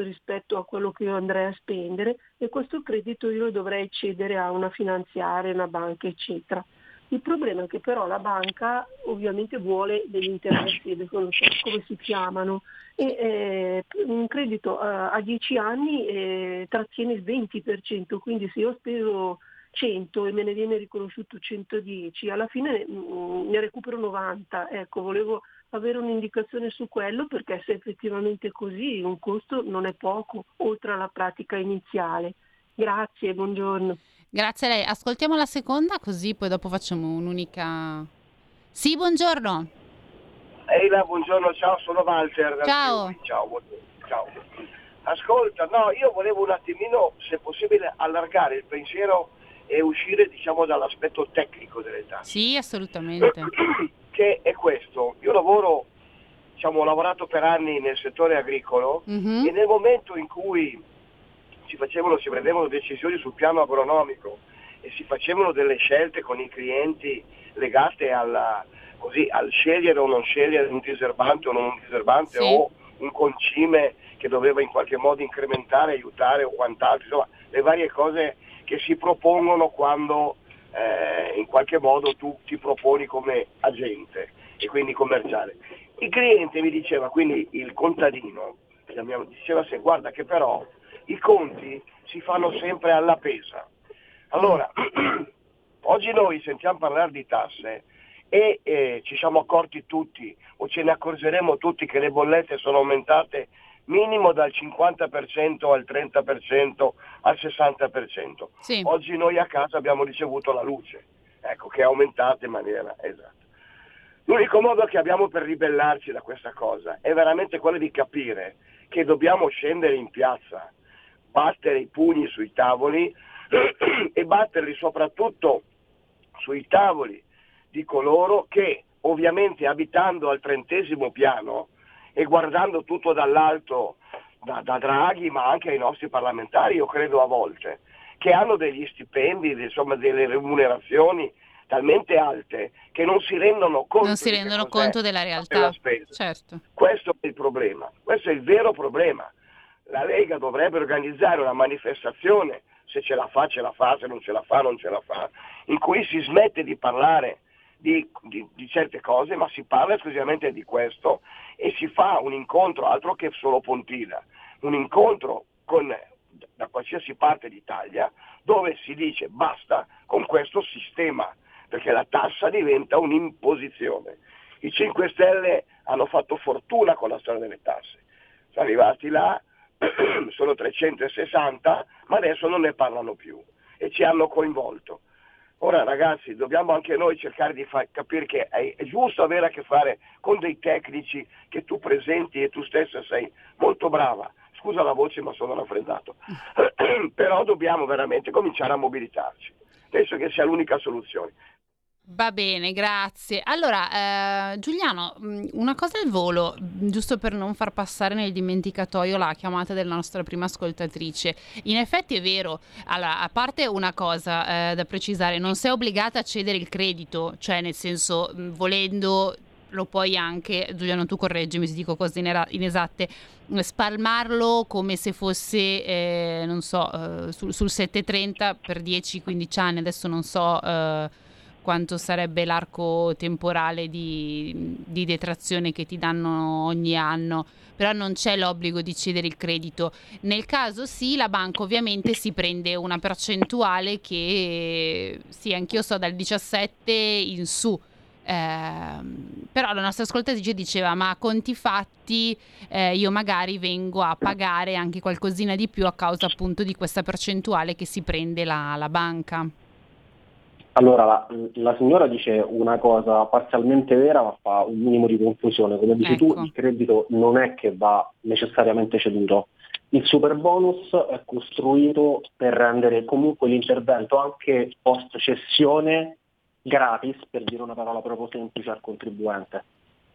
rispetto a quello che io andrei a spendere e questo credito io lo dovrei cedere a una finanziaria, una banca, eccetera. Il problema è che però la banca ovviamente vuole degli interessi, non so come si chiamano, e eh, un credito eh, a 10 anni eh, trattiene il 20%, quindi se io ho speso 100 e me ne viene riconosciuto 110, alla fine mm, ne recupero 90. Ecco, volevo avere un'indicazione su quello perché se effettivamente è così un costo non è poco, oltre alla pratica iniziale. Grazie, buongiorno. Grazie a lei. Ascoltiamo la seconda, così poi dopo facciamo un'unica. Sì, buongiorno. Ehi là, buongiorno, ciao, sono Walter. Ciao. Ciao, buongiorno, ciao. Ascolta, no, io volevo un attimino, se possibile, allargare il pensiero e uscire, diciamo, dall'aspetto tecnico delle tasse. Sì, assolutamente. Che è questo. Io lavoro, diciamo, ho lavorato per anni nel settore agricolo Mhm. e nel momento in cui si facevano, si prendevano decisioni sul piano agronomico e si facevano delle scelte con i clienti legate alla, così, al scegliere o non scegliere un diserbante o non un diserbante Sì. o un concime che doveva in qualche modo incrementare, aiutare o quant'altro, insomma le varie cose che si propongono quando eh, in qualche modo tu ti proponi come agente e quindi commerciale. Il cliente mi diceva, quindi il contadino, diceva se guarda che però i conti si fanno sempre alla pesa. Allora, oggi noi sentiamo parlare di tasse e eh, ci siamo accorti tutti o ce ne accorgeremo tutti che le bollette sono aumentate minimo dal 50% al 30% al 60%. Sì. Oggi noi a casa abbiamo ricevuto la luce, ecco, che è aumentata in maniera esatta. L'unico modo che abbiamo per ribellarci da questa cosa è veramente quello di capire che dobbiamo scendere in piazza, battere i pugni sui tavoli e batterli soprattutto sui tavoli di coloro che ovviamente abitando al trentesimo piano e guardando tutto dall'alto da, da Draghi ma anche ai nostri parlamentari, io credo a volte, che hanno degli stipendi, insomma delle remunerazioni talmente alte che non si rendono conto, Non si rendono conto della realtà. della spesa. Certo. Questo è il problema, questo è il vero problema. La Lega dovrebbe organizzare una manifestazione, se ce la fa ce la fa, se non ce la fa non ce la fa, in cui si smette di parlare di, di- di certe cose, ma si parla esclusivamente di questo e si fa un incontro, altro che solo Pontina, un incontro con, da qualsiasi parte d'Italia dove si dice basta con questo sistema, perché la tassa diventa un'imposizione. I 5 Stelle hanno fatto fortuna con la storia delle tasse, sono arrivati là, sono 360, ma adesso non ne parlano più e ci hanno coinvolto. Ora ragazzi, dobbiamo anche noi cercare di far capire che è, è giusto avere a che fare con dei tecnici che tu presenti e tu stessa sei molto brava. Scusa la voce ma sono raffreddato. Però dobbiamo veramente cominciare a mobilitarci. Penso che sia l'unica soluzione. Va bene, grazie. Allora, eh, Giuliano, mh, una cosa al volo, mh, giusto per non far passare nel dimenticatoio la chiamata della nostra prima ascoltatrice. In effetti è vero, allora, a parte una cosa eh, da precisare, non sei obbligata a cedere il credito, cioè nel senso, mh, volendo lo puoi anche, Giuliano tu correggimi se dico cose inesatte, spalmarlo come se fosse, eh, non so, eh, sul, sul 730 per 10-15 anni, adesso non so eh, quanto sarebbe l'arco temporale di, di detrazione che ti danno ogni anno, però non c'è l'obbligo di cedere il credito. Nel caso sì, la banca ovviamente si prende una percentuale che sì, anch'io so dal 17 in su. Ehm, però la nostra ascoltatrice diceva ma conti fatti eh, io magari vengo a pagare anche qualcosina di più a causa appunto di questa percentuale che si prende la, la banca. Allora, la, la signora dice una cosa parzialmente vera, ma fa un minimo di confusione. Come dici tu, Ecco. il credito non è che va necessariamente ceduto. Il super bonus è costruito per rendere comunque l'intervento anche post cessione gratis, per dire una parola proprio semplice al contribuente.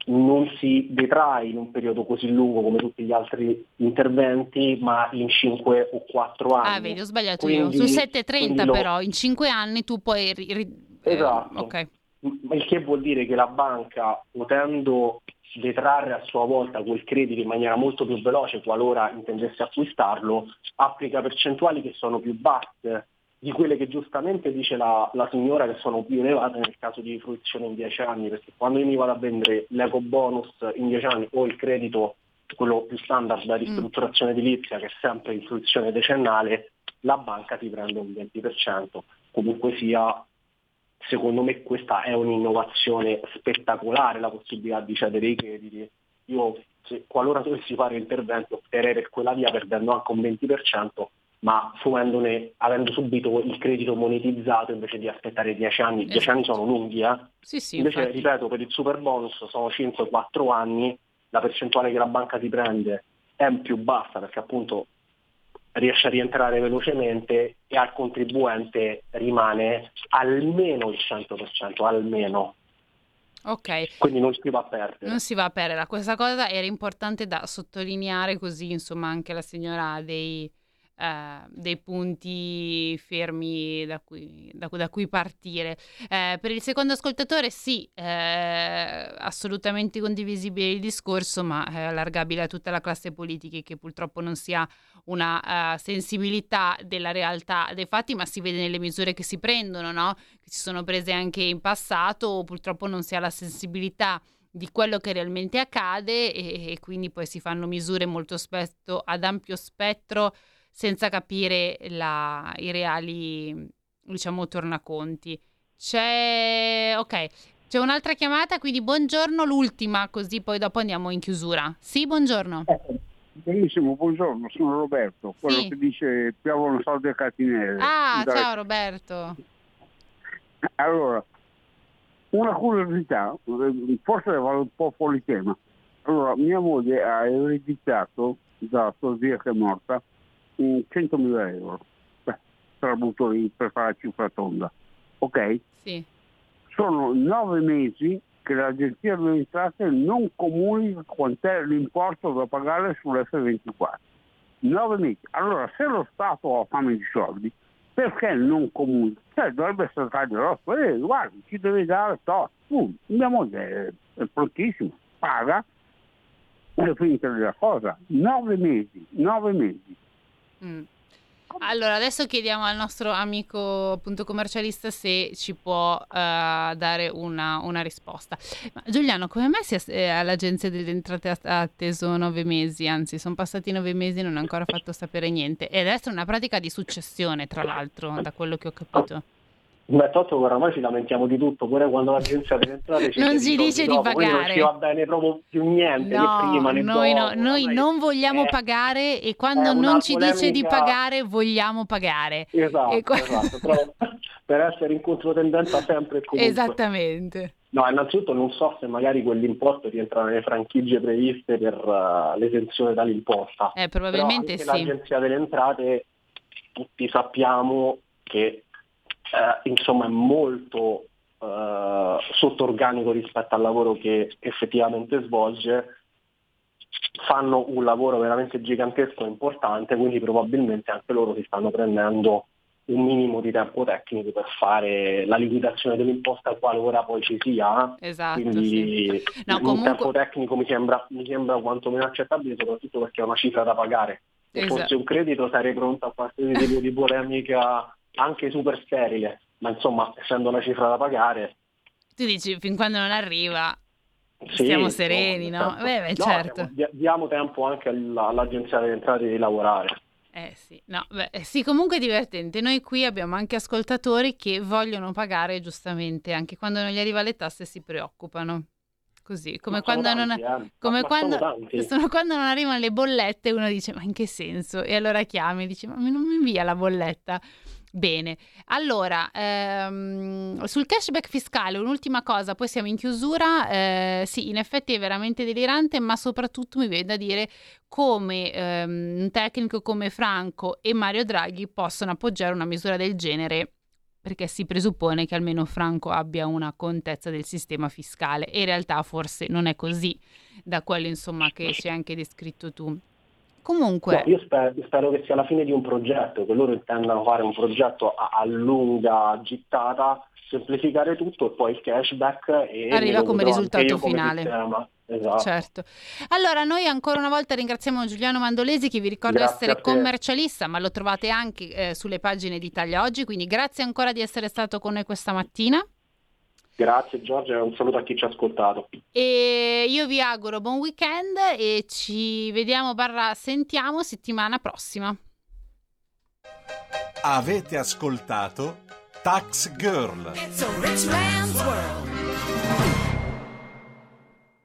Non si detrae in un periodo così lungo come tutti gli altri interventi, ma in 5 o 4 anni. Ah, vedi, ho sbagliato Quindi- io. Sul 730 quindi lo- però, in 5 anni tu puoi... ri- eh, Esatto. ok. Il che vuol dire che la banca, potendo detrarre a sua volta quel credito in maniera molto più veloce qualora intendesse acquistarlo, applica percentuali che sono più basse di quelle che giustamente dice la, la signora che sono più elevate nel caso di fruizione in 10 anni, perché quando io mi vado a vendere l'eco bonus in 10 anni o il credito, quello più standard da ristrutturazione edilizia che è sempre in fruizione decennale, la banca ti prende un 20%. Comunque sia, secondo me questa è un'innovazione spettacolare, la possibilità di cedere i crediti. Io, se, qualora dovessi fare intervento, opterei per quella via perdendo anche un 20%, ma fruendone, avendo subito il credito monetizzato invece di aspettare 10 anni. 10 anni sono lunghi, eh? Sì, sì, Invece, infatti. ripeto, per il super bonus sono 5-4 anni, la percentuale che la banca ti prende è più bassa perché appunto riesce a rientrare velocemente e al contribuente rimane almeno il 100%, almeno. Ok. Quindi non si va a perdere. Non si va a perdere. Questa cosa era importante da sottolineare così, insomma, anche la signora dei, eh, dei punti fermi da cui, da da cui partire. Eh, per il secondo ascoltatore sì, eh, assolutamente condivisibile il discorso, ma è allargabile a tutta la classe politica che purtroppo non si ha una eh, sensibilità della realtà dei fatti, ma si vede nelle misure che si prendono, no? che si sono prese anche in passato, purtroppo non si ha la sensibilità di quello che realmente accade e, e quindi poi si fanno misure molto spesso ad ampio spettro senza capire la- i reali, diciamo, tornaconti. C'è, ok, c'è un'altra chiamata, quindi buongiorno, l'ultima, così poi dopo andiamo in chiusura. Sì, buongiorno. Benissimo, buongiorno, sono Roberto, quello Sì. che dice piovono soldi a catinelle. Ah, Dai. ciao Roberto. Allora, una curiosità, eh, forse vado un po' fuori tema. Allora, mia moglie ha ereditato da sua zia che è morta 100.000 euro. Beh, te la butto lì per fare la cifra tonda. Ok? Sì. Sono nove mesi che l'agenzia delle entrate non comunica quant'è l'importo da pagare sull'F24. Nove mesi. Allora, se lo Stato ha fame di soldi, perché non comunica? Cioè, dovrebbe essere Radio Rosso, eh, guardi, ci deve dare to. Uh, mia moglie è, è prontissima, paga, è finita la cosa. Nove mesi, nove mesi. Mm. Allora, adesso chiediamo al nostro amico appunto commercialista se ci può eh, dare una, una risposta. Ma Giuliano, come mai si è, eh, all'agenzia delle entrate ha atteso nove mesi? Anzi, sono passati nove mesi e non ha ancora fatto sapere niente. Ed è una pratica di successione, tra l'altro, da quello che ho capito. Beh, Totto, oramai ci lamentiamo di tutto, pure quando l'agenzia delle entrate ci Non si dice di dopo, non pagare. ci va bene proprio più niente, No, né prima né noi, no- dopo. noi Ormai non vogliamo è- pagare e quando non ci dice di pagare vogliamo pagare. Esatto, qua- esatto, però per essere in controtendenza sempre e comunque. Esattamente. No, innanzitutto non so se magari quell'imposto rientra nelle franchigie previste per eh, l'esenzione dall'imposta. Eh, probabilmente Però sì. l'Agenzia delle Entrate, tutti sappiamo che eh, insomma è molto eh, sotto organico rispetto al lavoro che effettivamente svolge, fanno un lavoro veramente gigantesco e importante, quindi probabilmente anche loro si stanno prendendo un minimo di tempo tecnico per fare la liquidazione dell'imposta qualora poi ci sia. Esatto, Quindi sì. No, un comunque- tempo tecnico mi sembra, mi sembra quantomeno accettabile, soprattutto perché è una cifra da pagare. Se Esatto. fosse un credito sarei pronto a qualsiasi tipo di polemica anche super sterile, ma insomma essendo una cifra da pagare Tu dici fin quando non arriva sì, stiamo sereni, no, no? Beh, beh, No, certo. diamo- dia- diamo tempo anche alla- all'agenzia delle entrate di lavorare. Eh sì, no, beh, eh, sì, comunque è divertente. Noi qui abbiamo anche ascoltatori che vogliono pagare giustamente, anche quando non gli arriva le tasse si preoccupano. Così, come sono quando non, tanti, eh. come quando, quando non arrivano le bollette, uno dice: Ma in che senso? E allora chiami e dici: Ma non mi invia la bolletta. Bene, allora ehm, sul cashback fiscale, un'ultima cosa, poi siamo in chiusura. eh, sì, in effetti è veramente delirante, ma soprattutto mi viene da dire come ehm, un tecnico come Franco e Mario Draghi possono appoggiare una misura del genere perché si presuppone che almeno Franco abbia una contezza del sistema fiscale e in realtà forse non è così da quello insomma che ci hai anche descritto tu. Comunque, No, io spero, spero che sia la fine di un progetto, che loro intendano fare un progetto a, a lunga gittata, semplificare tutto e poi il cashback e Arriva come risultato io come finale. sistema. Esatto. Certo. Allora, noi ancora una volta ringraziamo Giuliano Mandolesi che vi ricorda Grazie essere commercialista, ma lo trovate anche eh, sulle pagine di Italia Oggi, quindi grazie ancora di essere stato con noi questa mattina Grazie Giorgio e un saluto a chi ci ha ascoltato. e io vi auguro buon weekend e ci vediamo barra sentiamo settimana prossima. Avete ascoltato Tax Girl. It's a rich man's world.